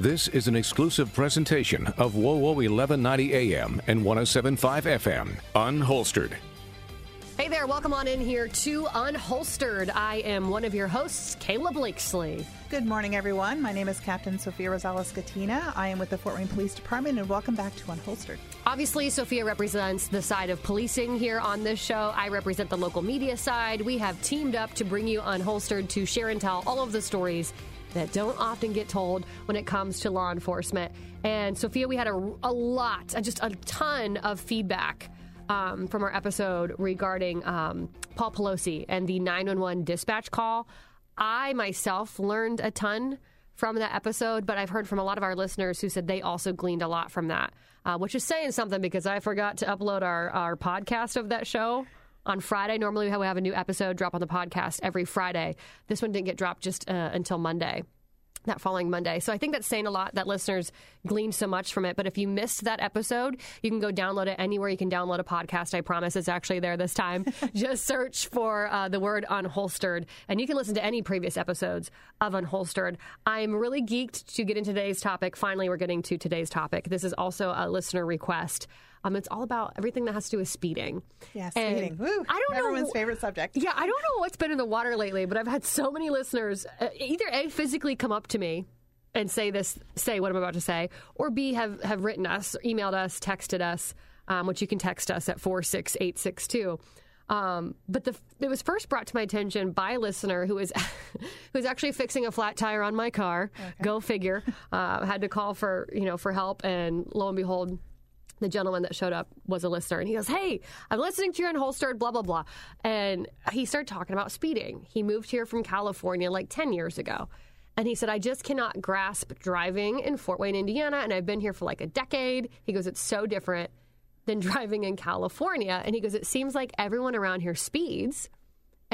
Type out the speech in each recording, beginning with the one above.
This is an exclusive presentation of WOWO 1190 AM and 1075 FM, unholstered. Hey there, welcome on in here to Unholstered. I am one of your hosts, Kayla Blakesley. Good morning, everyone. My name is Captain Sophia Rosales Scatena. I am with the Fort Wayne Police Department, and welcome back to Unholstered. Obviously, Sophia represents the side of policing here on this show. I represent the local media side. We have teamed up to bring you Unholstered to share and tell all of the stories that don't often get told when it comes to law enforcement. And Sophia, we had a, a lot, just a ton of feedback um, from our episode regarding um, Paul Pelosi and the 911 dispatch call. I myself learned a ton from that episode, but I've heard from a lot of our listeners who said they also gleaned a lot from that, uh, which is saying something because I forgot to upload our, our podcast of that show on Friday. Normally, we have a new episode drop on the podcast every Friday. This one didn't get dropped just uh, until Monday that following Monday. So I think that's saying a lot that listeners gleaned so much from it. But if you missed that episode, you can go download it anywhere you can download a podcast. I promise it's actually there this time. Just search for uh, the word unholstered, and you can listen to any previous episodes of Unholstered. I'm really geeked to get into today's topic. Finally, we're getting to today's topic. This is also a listener request. Um, it's all about everything that has to do with speeding. Yeah, speeding. Woo. I don't Everyone's know. favorite subject. Yeah, I don't know what's been in the water lately, but I've had so many listeners uh, either a physically come up to me and say this, say what I'm about to say, or b have have written us, or emailed us, texted us, um, which you can text us at four six eight six two. Um, but the, it was first brought to my attention by a listener who was who was actually fixing a flat tire on my car. Go figure. Uh, had to call for you know for help, and lo and behold, the gentleman that showed up was a listener and he goes hey i'm listening to your unholstered blah blah blah. And he started talking about speeding. He moved here from california like 10 years ago. And he said i just cannot grasp driving in fort wayne indiana and i've been here for like a decade. He goes it's so different than driving in california. And he goes it seems like everyone around here speeds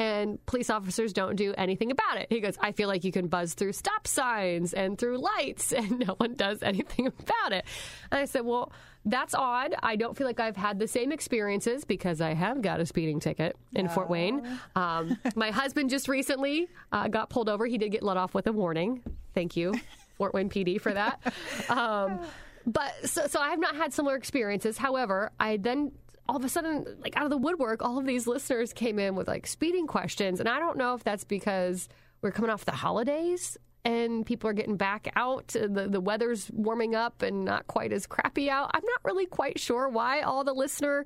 and police officers don't do anything about it. He goes, I feel like you can buzz through stop signs and through lights, and no one does anything about it. And I said, Well, that's odd. I don't feel like I've had the same experiences because I have got a speeding ticket in Fort Wayne. Um, my husband just recently uh, got pulled over. He did get let off with a warning. Thank you, Fort Wayne PD, for that. Um, but so, so I have not had similar experiences. However, I then all of a sudden, like out of the woodwork, all of these listeners came in with like speeding questions. And I don't know if that's because we're coming off the holidays and people are getting back out. The, the weather's warming up and not quite as crappy out. I'm not really quite sure why all the listener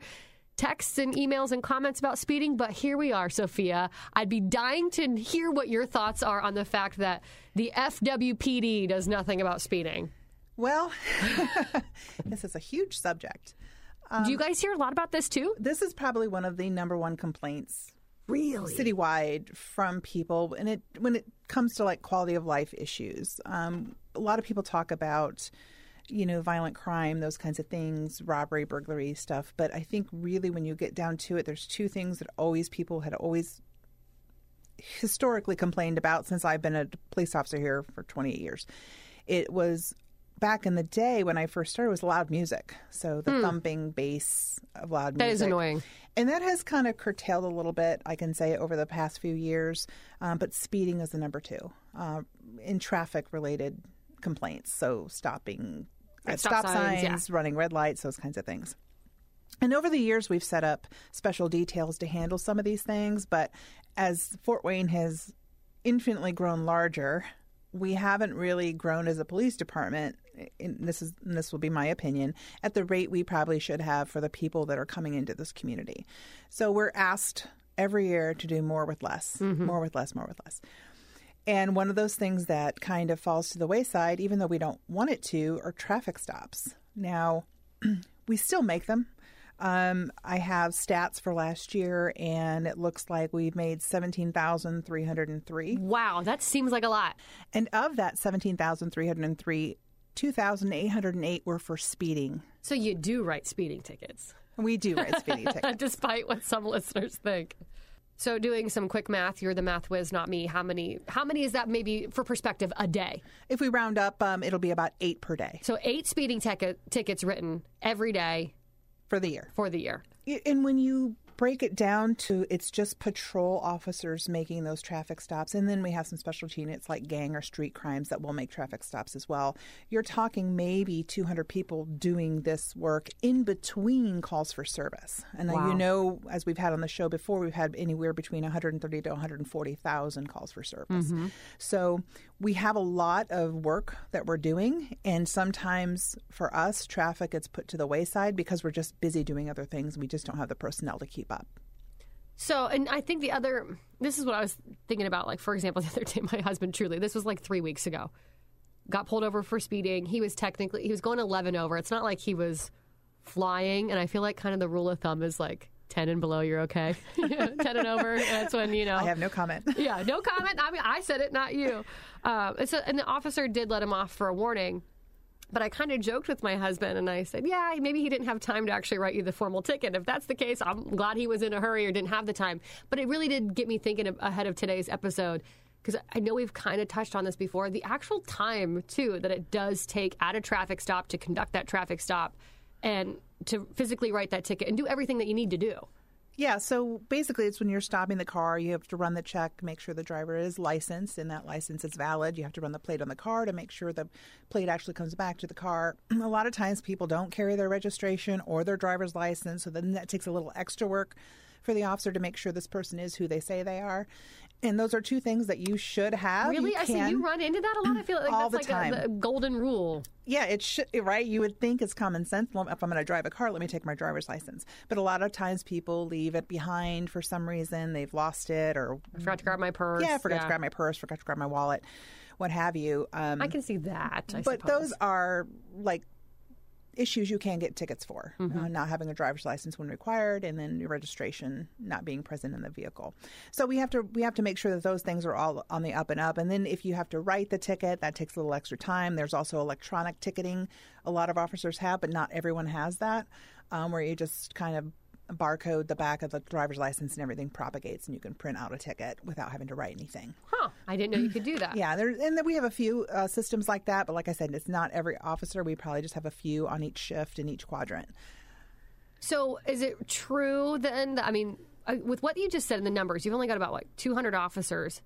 texts and emails and comments about speeding, but here we are, Sophia. I'd be dying to hear what your thoughts are on the fact that the FWPD does nothing about speeding. Well, this is a huge subject. Do you guys hear a lot about this too? This is probably one of the number one complaints Really? citywide from people, and it when it comes to like quality of life issues. Um, a lot of people talk about, you know, violent crime, those kinds of things, robbery, burglary stuff. But I think really when you get down to it, there's two things that always people had always historically complained about since I've been a police officer here for 28 years. It was back in the day when I first started was loud music. So the thumping bass of loud Hmm. That music. is annoying. And that has kind of curtailed a little bit, I can say, over the past few years. Um, but speeding is the number two uh, in traffic related complaints. So stopping at stop stop, signs, signs, yeah. running red lights, those kinds of things. And over the years, we've set up special details to handle some of these things. But as Fort Wayne has infinitely grown larger, we haven't really grown as a police department. And this is and this will be my opinion at the rate we probably should have for the people that are coming into this community. So we're asked every year to do more with less, mm-hmm. more with less, more with less. And one of those things that kind of falls to the wayside, even though we don't want it to, are traffic stops. Now, we still make them. Um, I have stats for last year, and it looks like we've made 17,303. Wow, that seems like a lot. And of that 17,303, 2,808 were for speeding. So you do write speeding tickets, We do write speeding tickets. despite what some listeners think. So doing some quick math, you're the math whiz, not me. How many? How many is that? Maybe for perspective, a day. If we round up, um, it'll be about eight per day So eight speeding ticket, tickets written every day for the year. for the year. And when you break it down to it's just patrol officers making those traffic stops. And then we have some specialty units like gang or street crimes that will make traffic stops as well. You're talking maybe 200 people doing this work in between calls for service. And Wow. you know, as we've had on the show before, we've had anywhere between 130 to 140,000 calls for service. Mm-hmm. So we have a lot of work that we're doing. And sometimes for us, traffic gets put to the wayside because we're just busy doing other things. We just don't have the personnel to keep up. So, and I think the other, this is what I was thinking about. Like, for example, the other day, my husband, truly, this was like three weeks ago, got pulled over for speeding. He was technically, he was going 11 over. It's not like he was flying. And I feel like kind of the rule of thumb is like 10 and below, you're okay. 10 and over, that's when, you know. I have no comment. yeah, no comment. I mean, I said it, not you. Um, so, and the officer did let him off for a warning. But I kind of joked with my husband and I said, yeah, maybe he didn't have time to actually write you the formal ticket. If that's the case, I'm glad he was in a hurry or didn't have the time. But it really did get me thinking ahead of today's episode because I know we've kind of touched on this before. The actual time, too, that it does take at a traffic stop to conduct that traffic stop and to physically write that ticket and do everything that you need to do. Yeah, so basically, it's when you're stopping the car, you have to run the check, make sure the driver is licensed and that license is valid. You have to run the plate on the car to make sure the plate actually comes back to the car. A lot of times, people don't carry their registration or their driver's license, so then that takes a little extra work for the officer to make sure this person is who they say they are. And those are two things that you should have. Really? You I see you run into that a lot. I feel like All that's the like a, time. the golden rule. Yeah, it should right. You would think it's common sense. Well, if I'm going to drive a car, let me take my driver's license. But a lot of times, people leave it behind for some reason. They've lost it, or I forgot to grab my purse. yeah, forgot to grab my purse, forgot to grab my wallet, what have you. Um, I can see that. I but suppose. those are like issues you can get tickets for Mm-hmm. uh, not having a driver's license when required and then your registration not being present in the vehicle. So we have to we have to make sure that those things are all on the up and up. And then if you have to write the ticket that takes a little extra time. There's also electronic ticketing a lot of officers have but not everyone has that um, where you just kind of barcode the back of the driver's license and everything propagates and you can print out a ticket without having to write anything Huh. I didn't know you could do that. yeah, there, and then we have a few uh, systems like that, but like I said, it's not every officer. We probably just have a few on each shift in each quadrant. So is it true then? That, I mean, uh, with what you just said in the numbers, you've only got about like 200 officers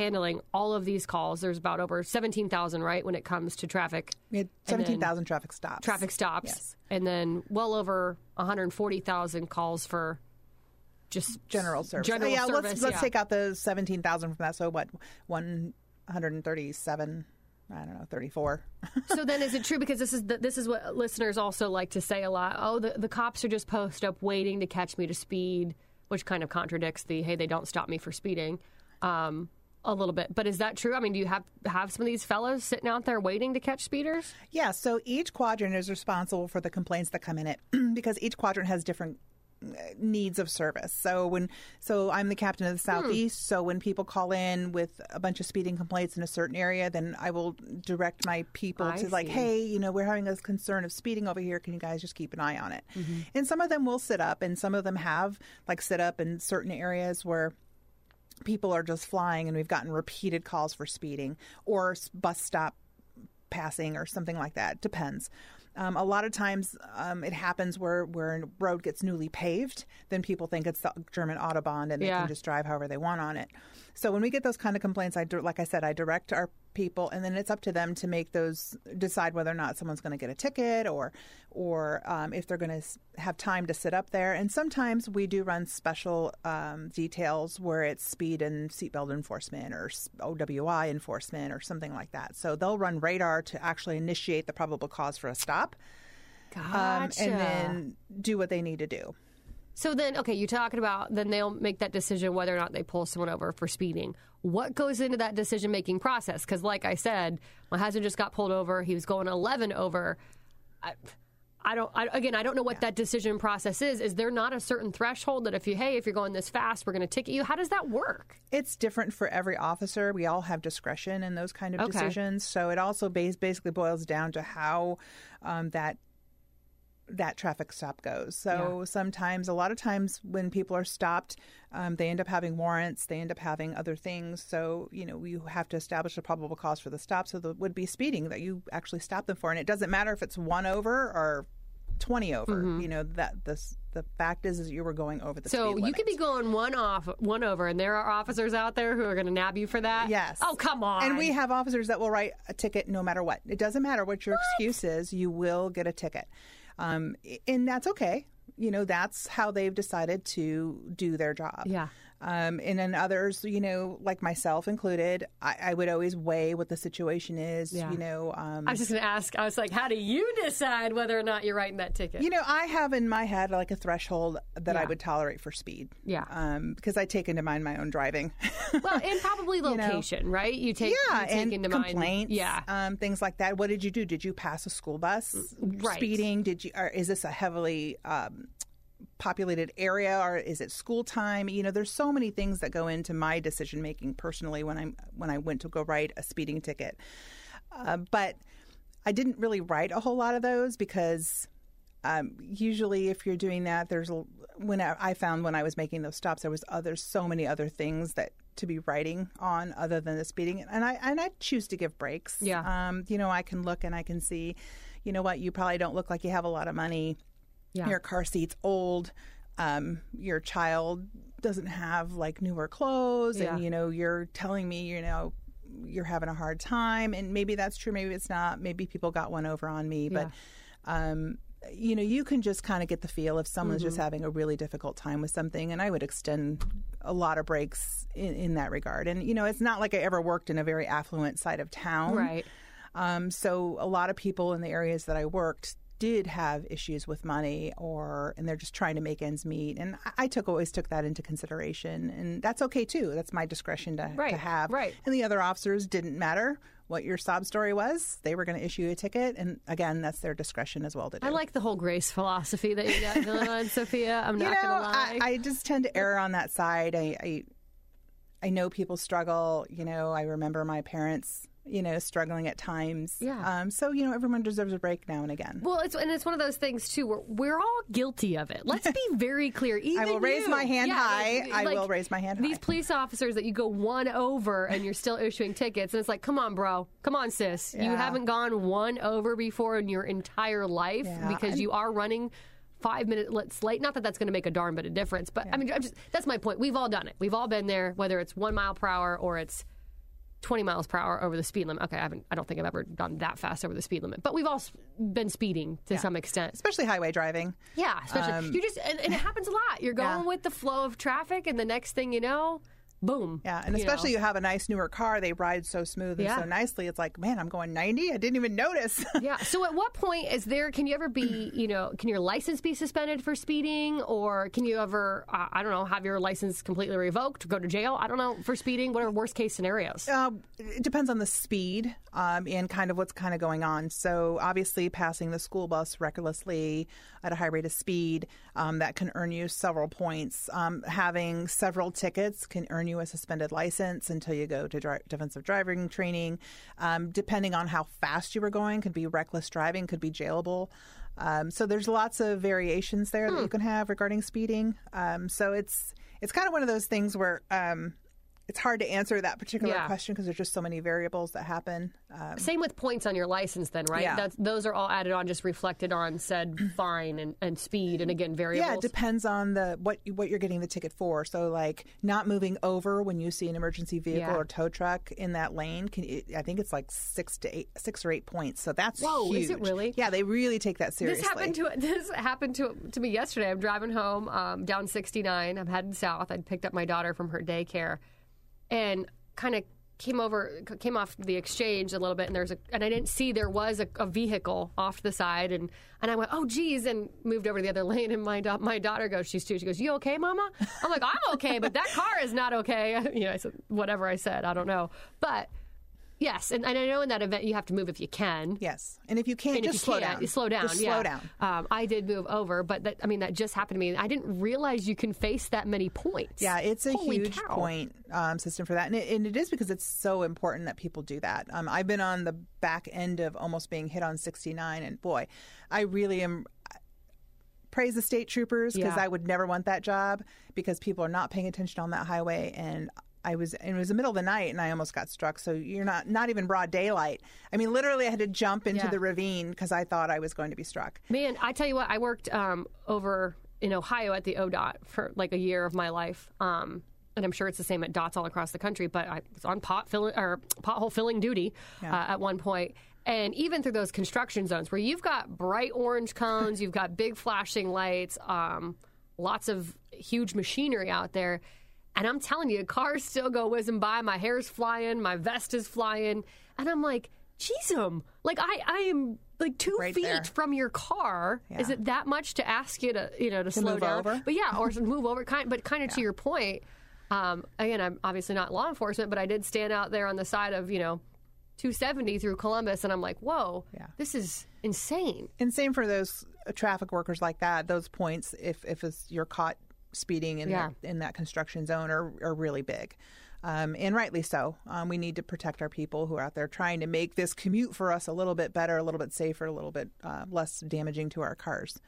handling all of these calls. There's about over 17,000, right, when it comes to traffic We had 17,000 traffic stops. traffic stops, Yes. and then well over 140,000 calls for just General service. General yeah, service, let's let's yeah. take out the 17,000 from that. So what? 137, I don't know, 34. so then is it true because this is the, this is what listeners also like to say a lot oh the, the cops are just post up waiting to catch me to speed which kind of contradicts the hey they don't stop me for speeding um, a little bit but is that true i mean do you have have some of these fellows sitting out there waiting to catch speeders Yeah, so each quadrant is responsible for the complaints that come in it because each quadrant has different uh, needs of service. So when so I'm the captain of the southeast, so when people call in with a bunch of speeding complaints in a certain area, then I will direct my people I to like, hey, you know, we're having a concern of speeding over here. Can you guys just keep an eye on it? And some of them will sit up and some of them have like sit up in certain areas where people are just flying and we've gotten repeated calls for speeding or bus stop passing or something like that. Depends. Um, a lot of times um, it happens where, where a road gets newly paved, then people think it's the German Autobahn and they Yeah. can just drive however they want on it. So when we get those kind of complaints, I like I said, I direct our people, and then it's up to them to make those decide whether or not someone's going to get a ticket or or um, if they're going to have time to sit up there. And sometimes we do run special um, details where it's speed and seatbelt enforcement or OWI enforcement or something like that. So they'll run radar to actually initiate the probable cause for a stop um, and then do what they need to do. So then okay you're talking about then they'll make that decision whether or not they pull someone over for speeding what goes into that decision making process because like i said my husband just got pulled over he was going 11 over I, I don't. I, again, I don't know what that decision process is. Is there not a certain threshold that if you, hey, if you're going this fast, we're going to ticket you? How does that work? It's different for every officer. We all have discretion in those kind of Okay. decisions. So it also bas- basically boils down to how um, that that traffic stop goes. So Yeah. sometimes, a lot of times, when people are stopped, um, they end up having warrants. They end up having other things. So you know, you have to establish a probable cause for the stop. So the would be speeding that you actually stop them for, and it doesn't matter if it's one over or twenty over. You know that this The fact is, is you were going over the speed. So you could be going one off, one over, and there are officers out there who are going to nab you for that. Yes. Oh come on. And we have officers that will write a ticket no matter what. It doesn't matter what your excuse is, you will get a ticket. Um, and that's okay. You know, that's how they've decided to do their job. Yeah. Um, and then others, you know, like myself included, I, I would always weigh what the situation is. Yeah. You know, um, I was just going to ask. I was like, how do you decide whether or not you're writing that ticket? You know, I have in my head like a threshold that I would tolerate for speed. Yeah. Um, because I take into mind my own driving. well, and probably know. location, right? You take yeah, you take and into complaints. mind. Yeah. Um, things like that. What did you do? Did you pass a school bus right. speeding? Did you? Or is this a heavily um, populated area, or is it school time? You know, there's so many things that go into my decision making personally when I'm when I went to go write a speeding ticket. Uh, but I didn't really write a whole lot of those because um, usually if you're doing that, there's a, when I, I found when I was making those stops, there was other so many other things that to be writing on other than the speeding, and I and I choose to give breaks. Yeah. um, you know, I can look and I can see, you know what, you probably don't look like you have a lot of money. Yeah. Your car seat's old. Um, your child doesn't have like newer clothes, Yeah. and you know you're telling me, you know, you're having a hard time, and maybe that's true, maybe it's not. Maybe people got one over on me, but um, you know, you can just kind of get the feel if someone's just Mm-hmm. having a really difficult time with something, and I would extend a lot of breaks in, in that regard. And you know, it's not like I ever worked in a very affluent side of town, Right. um, so a lot of people in the areas that I worked did have issues with money or and they're just trying to make ends meet and I- took always took that into consideration and that's okay too that's my discretion to, Right, to have right. and the other officers didn't matter what your sob story was they were going to issue a ticket and again that's their discretion as well to do I like the whole grace philosophy that you got going on, Sophia. I'm you not going to lie. I, I just tend to err on that side. I, I, I know people struggle. You know, I remember my parents, you know, struggling at times. Yeah. Um, so you know, everyone deserves a break now and again. Well, it's and it's one of those things too. Where we're all guilty of it. Let's be very clear. Even I will raise my hand Yeah, high. like- I like, will raise my hand high. These high. police officers that you go one over and you're still issuing tickets, and it's like, come on, bro, come on, sis. You haven't gone one over before in your entire life Yeah, because and- you are running. Five minutes late. Not that that's going to make a darn bit of difference, but I mean, I'm just, that's my point. We've all done it. We've all been there, whether it's one mile per hour or it's 20 miles per hour over the speed limit. Okay, I haven't. I don't think I've ever gone that fast over the speed limit, but we've all been speeding to some extent. Especially highway driving. Yeah, especially you just and, and it happens a lot. You're going Um, Yeah. with the flow of traffic, and the next thing you know, boom. Yeah, and you especially know. you have a nice newer car, they ride so smooth and Yeah. so nicely. It's like, man, I'm going 90. I didn't even notice. yeah. So at what point is there? Can you ever be? You know, can your license be suspended for speeding, or can you ever? Uh, I don't know. Have your license completely revoked, go to jail? I don't know for speeding. What are the worst case scenarios? Uh, it depends on the speed um, and kind of what's kind of going on. So obviously, passing the school bus recklessly at a high rate of speed um, that can earn you several points. Um, having several tickets can earn you a suspended license until you go to dri- defensive driving training. Um, depending on how fast you were going, could be reckless driving, could be jailable. Um, so there's lots of variations there that you can have regarding speeding. Um, so it's it's kind of one of those things where. It's hard to answer that particular Yeah. question because there's just so many variables that happen. Um, Same with points on your license, then, right? Yeah. That's, those are all added on, just reflected on said fine and, and speed, and again variables. yeah, it depends on the what what you're getting the ticket for. So, like not moving over when you see an emergency vehicle Yeah. or tow truck in that lane. Can it, I think it's like six to eight, six or eight points. So that's Whoa, huge. is it really? Yeah, they really take that seriously. This happened to this happened to to me yesterday. I'm driving home um, down 69. I'm heading south. I'd picked up my daughter from her daycare, and kind of came over came off the exchange a little bit and there's a and I didn't see there was a, a vehicle off the side and and I went oh geez and moved over to the other lane and my my daughter goes she's two she goes you okay mama? I'm like I'm okay but that car is not okay. You know I said whatever I said I don't know. But yes and, and I know in that event you have to move if you can yes, and if you can't, and just you slow can't, down. slow down. Just yeah. slow down. Um, I did move over, but that, I mean that just happened to me. I didn't realize you can face that many points. Yeah, it's a Holy huge cow. point um, system for that, and it, and it is because it's so important that people do that. Um, I've been on the back end of almost being hit on 69, and boy, I really am. Praise the state troopers because Yeah. I would never want that job because people are not paying attention on that highway, and I was and it was the middle of the night, and I almost got struck. So you're not not even broad daylight. I mean, literally, I had to jump into Yeah. the ravine because I thought I was going to be struck. Man, I tell you what, I worked um, over in Ohio at the ODOT for like a year of my life. Um, and I'm sure it's the same at dots all across the country. But I was on pot filling or pothole filling duty uh, at one point, and even through those construction zones where you've got bright orange cones, you've got big flashing lights, um, lots of huge machinery out there. And I'm telling you, cars still go whizzing by. My hair's flying, my vest is flying, and I'm like, "Jeez, um, like I, I am like two Right feet there. from your car. Is it that much to ask you to, you know, to, slow move down? over? But yeah, or to move over. Kind, but kind of to your point. Um, again, I'm obviously not law enforcement, but I did stand out there on the side of you know 270 through Columbus, and I'm like, whoa, Yeah. this is insane. And same for those uh, traffic workers like that. Those points, if if it's, you're caught speeding in Yeah. that, in that construction zone, are are really big, um, and rightly so. Um, we need to protect our people who are out there trying to make this commute for us a little bit better, a little bit safer, a little bit uh, less damaging to our cars.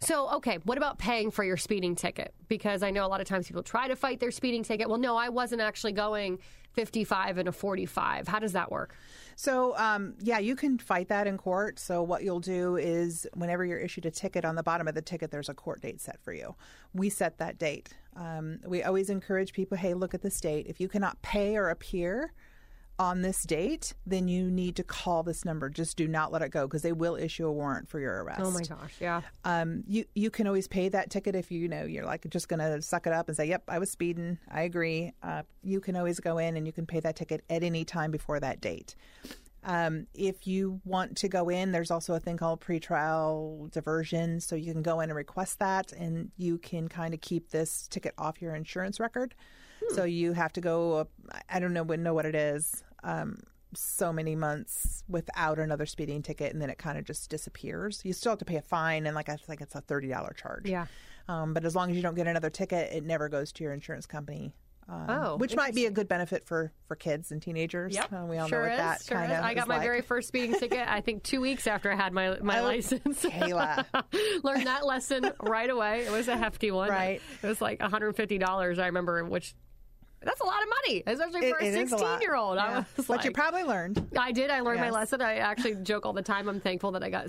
So, okay, what about paying for your speeding ticket? Because I know a lot of times people try to fight their speeding ticket. Well, no, I wasn't actually going 55 and a 45. How does that work? So, um, yeah, you can fight that in court. So, what you'll do is, whenever you're issued a ticket, on the bottom of the ticket, there's a court date set for you. We set that date. Um, we always encourage people hey, look at this date. If you cannot pay or appear on this date, then you need to call this number. Just do not let it go because they will issue a warrant for your arrest. Oh my gosh, yeah. Um, you you can always pay that ticket if you know you're like just going to suck it up and say, "Yep, I was speeding. I agree." Uh, you can always go in and you can pay that ticket at any time before that date. Um, if you want to go in, there's also a thing called pretrial diversion, so you can go in and request that, and you can kind of keep this ticket off your insurance record. So you have to go. up- I don't know know what it is. Um, so many months without another speeding ticket, and then it kind of just disappears. You still have to pay a fine, and like I think it's a thirty dollar charge. Yeah. Um, but as long as you don't get another ticket, it never goes to your insurance company. Um, Oh, which might be a good benefit for for kids and teenagers. Uh, we all sure know what is, that sure kind is. of. I got my like. very first speeding ticket. I think two weeks after I had my my Oh, license. Kayla. Learned that lesson right away. It was a hefty one. Right. It was like 150 dollars. I remember, which that's a lot of money, especially for It- a a 16 lot. year old. I Yeah. was but you probably learned. I did. I learned my lesson. I actually joke all the time. I'm thankful that I got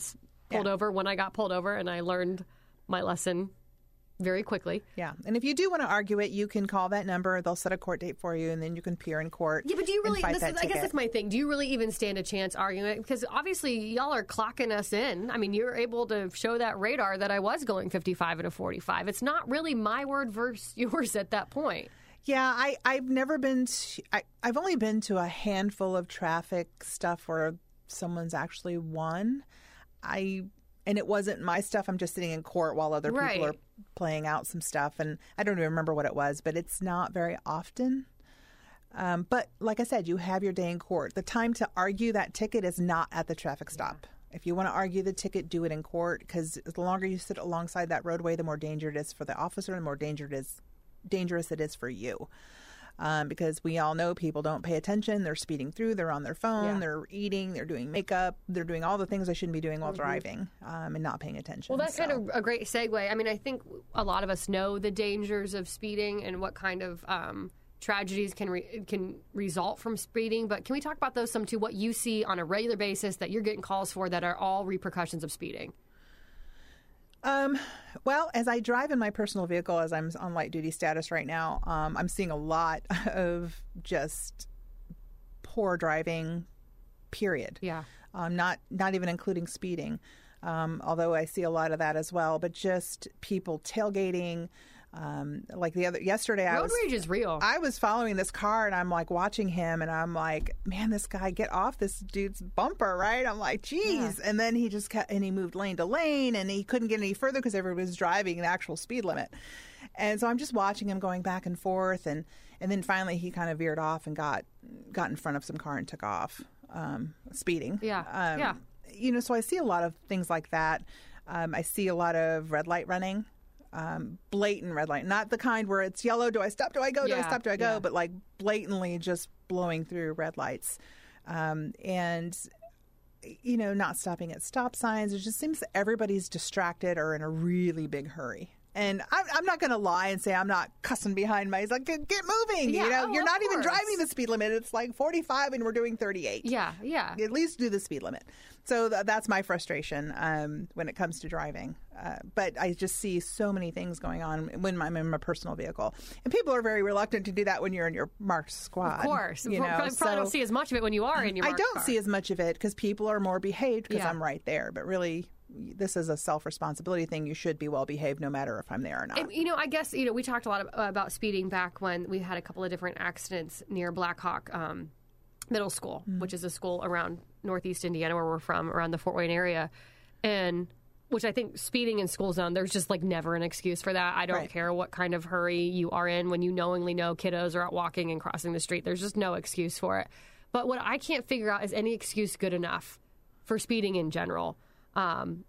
pulled Yeah. over when I got pulled over, and I learned my lesson very quickly. Yeah, and if you do want to argue it, you can call that number. They'll set a court date for you, and then you can appear in court. Yeah, but do you really? fight This that is, I guess that's my thing. Do you really even stand a chance arguing it? Because obviously, y'all are clocking us in. I mean, you're able to show that radar that I was going 55 and a 45. It's not really my word versus yours at that point. Yeah, I, I've never been to, I, I've only been to a handful of traffic stuff where someone's actually won. I and it wasn't my stuff. I'm just sitting in court while other Right. people are playing out some stuff, and I don't even remember what it was, but it's not very often. Um, but like I said, you have your day in court. The time to argue that ticket is not at the traffic stop. If you want to argue the ticket, do it in court because the longer you sit alongside that roadway, the more danger it is for the officer, and the more danger it is dangerous it is for you. Um, because we all know people don't pay attention. They're speeding through. They're on their phone. Yeah. They're eating. They're doing makeup. They're doing all the things they shouldn't be doing while driving um, and not paying attention. Mm-hmm. Well, that's So- kind of a great segue. I mean, I think a lot of us know the dangers of speeding and what kind of um, tragedies can re- can result from speeding. But can we talk about those some too? What you see on a regular basis that you're getting calls for that are all repercussions of speeding? Um, well, as I drive in my personal vehicle, as I'm on light duty status right now, um, I'm seeing a lot of just poor driving. Period. Yeah. Um, not not even including speeding, um, although I see a lot of that as well. But just people tailgating. Um, like the other yesterday, I Road was rage is real. I was following this car and I'm like watching him and I'm like, man, this guy get off this dude's bumper, right? I'm like, geez. And then he just kept, and he moved lane to lane and he couldn't get any further because everybody was driving the actual speed limit. And so I'm just watching him going back and forth and, and then finally he kind of veered off and got, got in front of some car and took off, um, speeding. Yeah, Um, yeah. You know, so I see a lot of things like that. Um, I see a lot of red light running um, blatant red light, not the kind where it's yellow. Do I stop? Do I go? Do I stop? Do I go? yeah. But like blatantly just blowing through red lights, um, and you know, not stopping at stop signs. It just seems that everybody's distracted or in a really big hurry. And I'm, I'm not going to lie and say I'm not cussing behind my. He's like, get, moving. Yeah, you know, oh, you're not even driving the speed limit. It's like 45 and we're doing 38 Yeah, yeah. at least do the speed limit. So th- that's my frustration um, when it comes to driving. Uh, but I just see so many things going on when I'm in my personal vehicle, and people are very reluctant to do that when you're in your marked squad. Of course. you know. probably, probably don't see as much of it when you are in your I don't car. see as much of it because people are more behaved because Yeah. I'm right there. But really, this is a self responsibility thing. You should be well behaved no matter if I'm there or not. And, you know, I guess you know we talked a lot of, about speeding back when we had a couple of different accidents near Blackhawk um, Middle School, Mm. which is a school around Northeast Indiana where we're from, around the Fort Wayne area, and which I think speeding in school zone, there's just like never an excuse for that. I don't Right. care what kind of hurry you are in when you knowingly know kiddos are out walking and crossing the street. There's just no excuse for it. But what I can't figure out is any excuse good enough for speeding in general. Um,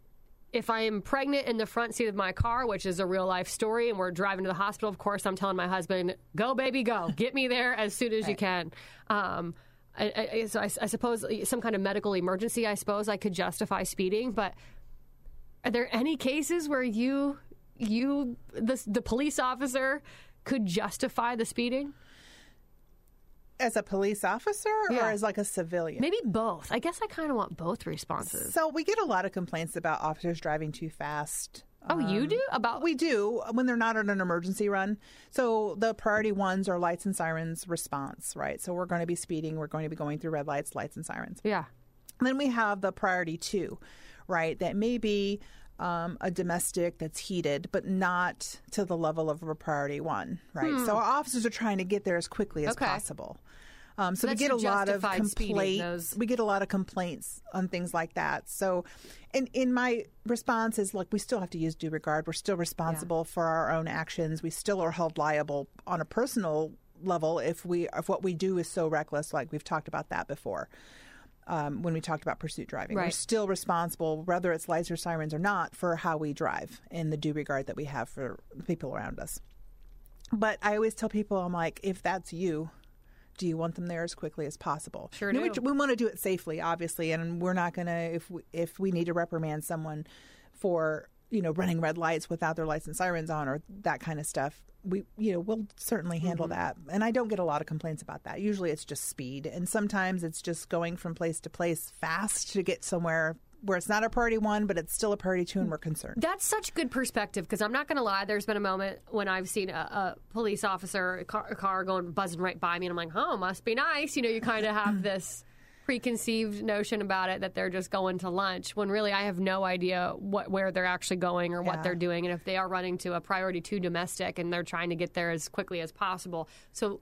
if I am pregnant in the front seat of my car, which is a real life story, and we're driving to the hospital, of course, I'm telling my husband, "Go, baby, go! Get me there as soon as you can." Um, I, I, so I, I suppose some kind of medical emergency. I suppose I could justify speeding, but are there any cases where you, you, the the police officer, could justify the speeding? As a police officer Yeah. or as like a civilian? Maybe both. I guess I kind of want both responses. So we get a lot of complaints about officers driving too fast. Oh, you Um, do about We do when they're not on an emergency run. So the priority ones are lights and sirens response, right? So we're going to be speeding, we're going to be going through red lights, lights and sirens. yeah. And then we have the priority two, right? That may be um, a domestic that's heated, but not to the level of a priority one, right? So our officers are trying to get there as quickly as Hmm. Okay. possible. Um, so we get a lot of complaints. We get a lot of complaints on things like that. So, in in my response is like we still have to use due regard. We're still responsible for our own actions. We still are held liable on a personal level if we if what we do is so reckless. Like we've talked about that before um, when we talked about pursuit driving. We're still responsible, whether it's lights or sirens or not, for how we drive and the due regard that we have for the people around us. But I always tell people, I'm like, if that's you, do you want them there as quickly as possible? Sure do. We, we want to do it safely, obviously, and we're not going to if we, if we need to reprimand someone for you know running red lights without their lights and sirens on or that kind of stuff. We you know we'll certainly handle Mm-hmm. that, and I don't get a lot of complaints about that. Usually, it's just speed, and sometimes it's just going from place to place fast to get somewhere where it's not a priority one, but it's still a priority two, and we're concerned. That's such good perspective because I'm not going to lie. There's been a moment when I've seen a, a police officer, a car, a car going buzzing right by me, and I'm like, oh, must be nice. You know, you kind of have this preconceived notion about it that they're just going to lunch when really I have no idea what where they're actually going or what Yeah. they're doing and if they are running to a priority two domestic and they're trying to get there as quickly as possible. So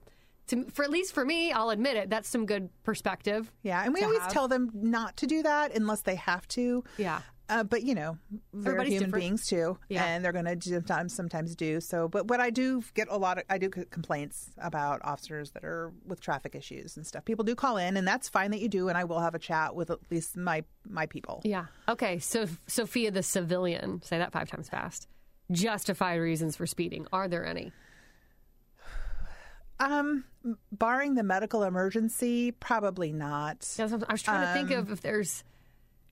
to, for at least for me, I'll admit it, that's some good perspective. Yeah, and we always have. tell them not to do that unless they have to. Yeah. Uh, but you know, they're Everybody's human different. beings too, Yeah. and they're going to sometimes sometimes do so. But what I do get a lot of I do get complaints about officers that are with traffic issues and stuff. People do call in, and that's fine that you do, and I will have a chat with at least my my people. Yeah. Okay. So Sophia the civilian, say that five times fast. Justified reasons for speeding. Are there any? Um, barring the medical emergency, probably not. Yeah, I was trying to think Um, of if there's.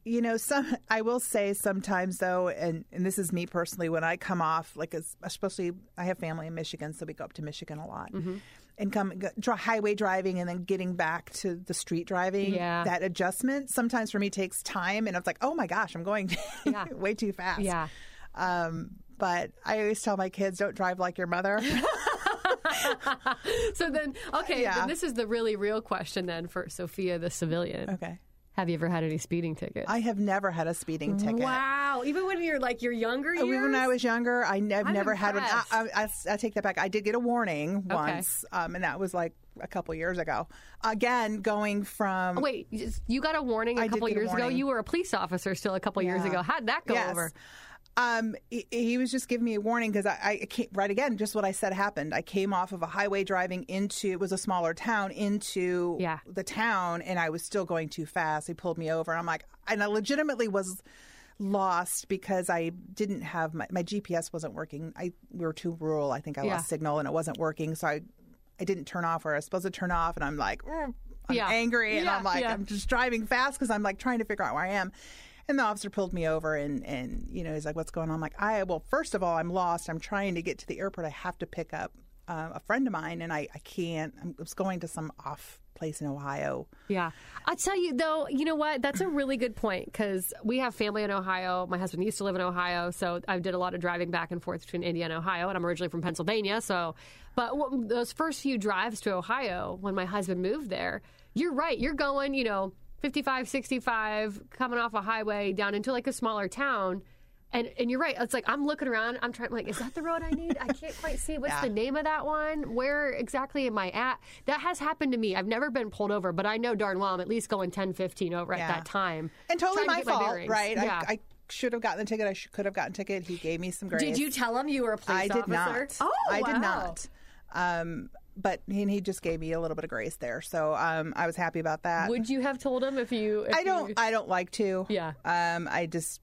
You know some i will say sometimes though and, and this is me personally when i come off like especially i have family in michigan so we go up to michigan a lot Mm-hmm. and come go, highway driving and then getting back to the street driving Yeah. that adjustment sometimes for me takes time and it's like oh my gosh i'm going Yeah. way too fast Yeah. um, but i always tell my kids don't drive like your mother So then, okay, Yeah. then this is the really real question then for Sophia the civilian. okay Have you ever had any speeding tickets? i have never had a speeding ticket Wow. Even when you're like your younger years? When I was younger, I, have I'm never had one. I, impressed. I, I take that back. I did get a warning once, um, and that was like a couple years ago. Again, going from Oh, Wait, you got a warning a I couple get a years ago. You were a police officer still a couple years ago. How'd that go Yes. over? Um, he, he was just giving me a warning because I, I came, right again, just what I said happened. I came off of a highway driving into it was a smaller town into Yeah. the town, and I was still going too fast. He pulled me over, and I'm like, and I legitimately was lost because I didn't have my, my GPS wasn't working. I we were too rural. I think I Yeah. lost signal, and it wasn't working, so I I didn't turn off where I was supposed to turn off, and I'm like. "Mm." I'm Yeah. angry and I'm like. I'm just driving fast because I'm like trying to figure out where I am. And the officer pulled me over and, and you know, he's like, what's going on? I'm like, I, well, first of all, I'm lost. I'm trying to get to the airport. I have to pick up uh, a friend of mine and I, I can't. I was going to some off place in Ohio. Yeah. I'll tell you, though, you know what? That's a really good point because we have family in Ohio. My husband used to live in Ohio, so I did a lot of driving back and forth between Indiana and Ohio, and I'm originally from Pennsylvania. So, but those first few drives to Ohio when my husband moved there, you're right. You're going, you know, 55, 65, coming off a highway down into like a smaller town. And, and you're right. It's like I'm looking around. I'm trying. Like, is that the road I need? I can't quite see. What's Yeah. the name of that one? Where exactly am I at? That has happened to me. I've never been pulled over, but I know darn well I'm at least going 10, 15 over Yeah. at that time. And totally my to get fault, bearings. right? Yeah. I, I should have gotten the ticket. I sh- could have gotten a ticket. He gave me some grace. did you tell him you were a police I did officer? not. Oh, I did not. Um, but he, he just gave me a little bit of grace there, so um, I was happy about that. Would you have told him if you? If I don't. I don't like to. Yeah. Um, I just.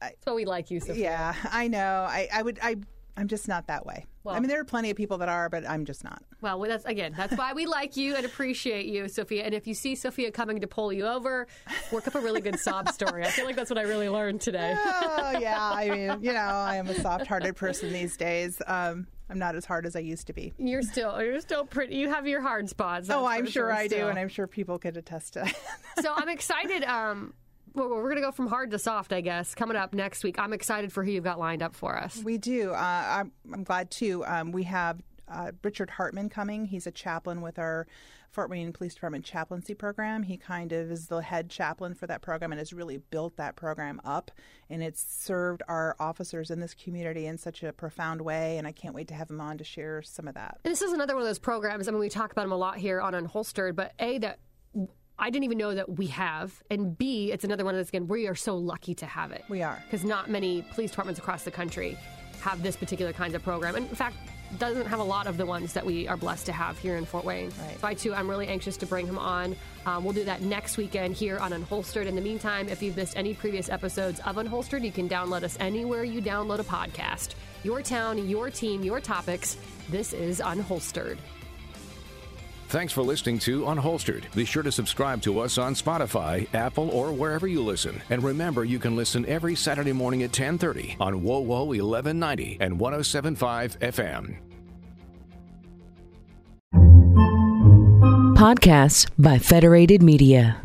That's why we like you, Sophia. Yeah, I know. I, I would. I. I'm just not that way. Well- I mean, there are plenty of people that are, but I'm just not. Well, that's again. That's why we like you and appreciate you, Sophia. And if you see Sophia coming to pull you over, work up a really good sob story. I feel like that's what I really learned today. Oh yeah. I mean, you know, I am a soft-hearted person these days. Um, I'm not as hard as I used to be. You're still, you're still pretty. You have your hard spots. Oh, I'm sure I do, and I'm sure people could attest to that. so I'm excited. Um, well, we're going to go from hard to soft, I guess. Coming up next week, I'm excited for who you've got lined up for us. We do. Uh, I'm, I'm glad too. Um, we have uh, Richard Hartman coming. He's a chaplain with our Fort Wayne Police Department chaplaincy program. He kind of is the head chaplain for that program and has really built that program up. And it's served our officers in this community in such a profound way. And I can't wait to have him on to share some of that. And this is another one of those programs. I mean, we talk about them a lot here on Unholstered, but A, that I didn't even know that we have. And B, it's another one that's, again, we are so lucky to have it. We are. Because not many police departments across the country have this particular kinds of program. And in fact, doesn't have a lot of the ones that we are blessed to have here in Fort Wayne. Right. So I too, I'm really anxious to bring him on. Um, we'll do that next weekend here on Unholstered. In the meantime, if you've missed any previous episodes of Unholstered, you can download us anywhere you download a podcast. Your town, your team, your topics. This is Unholstered. Thanks for listening to Unholstered. Be sure to subscribe to us on Spotify, Apple, or wherever you listen. And remember, you can listen every Saturday morning at 10:30 on WoWo 1190 and 1075 FM. Podcasts by Federated Media.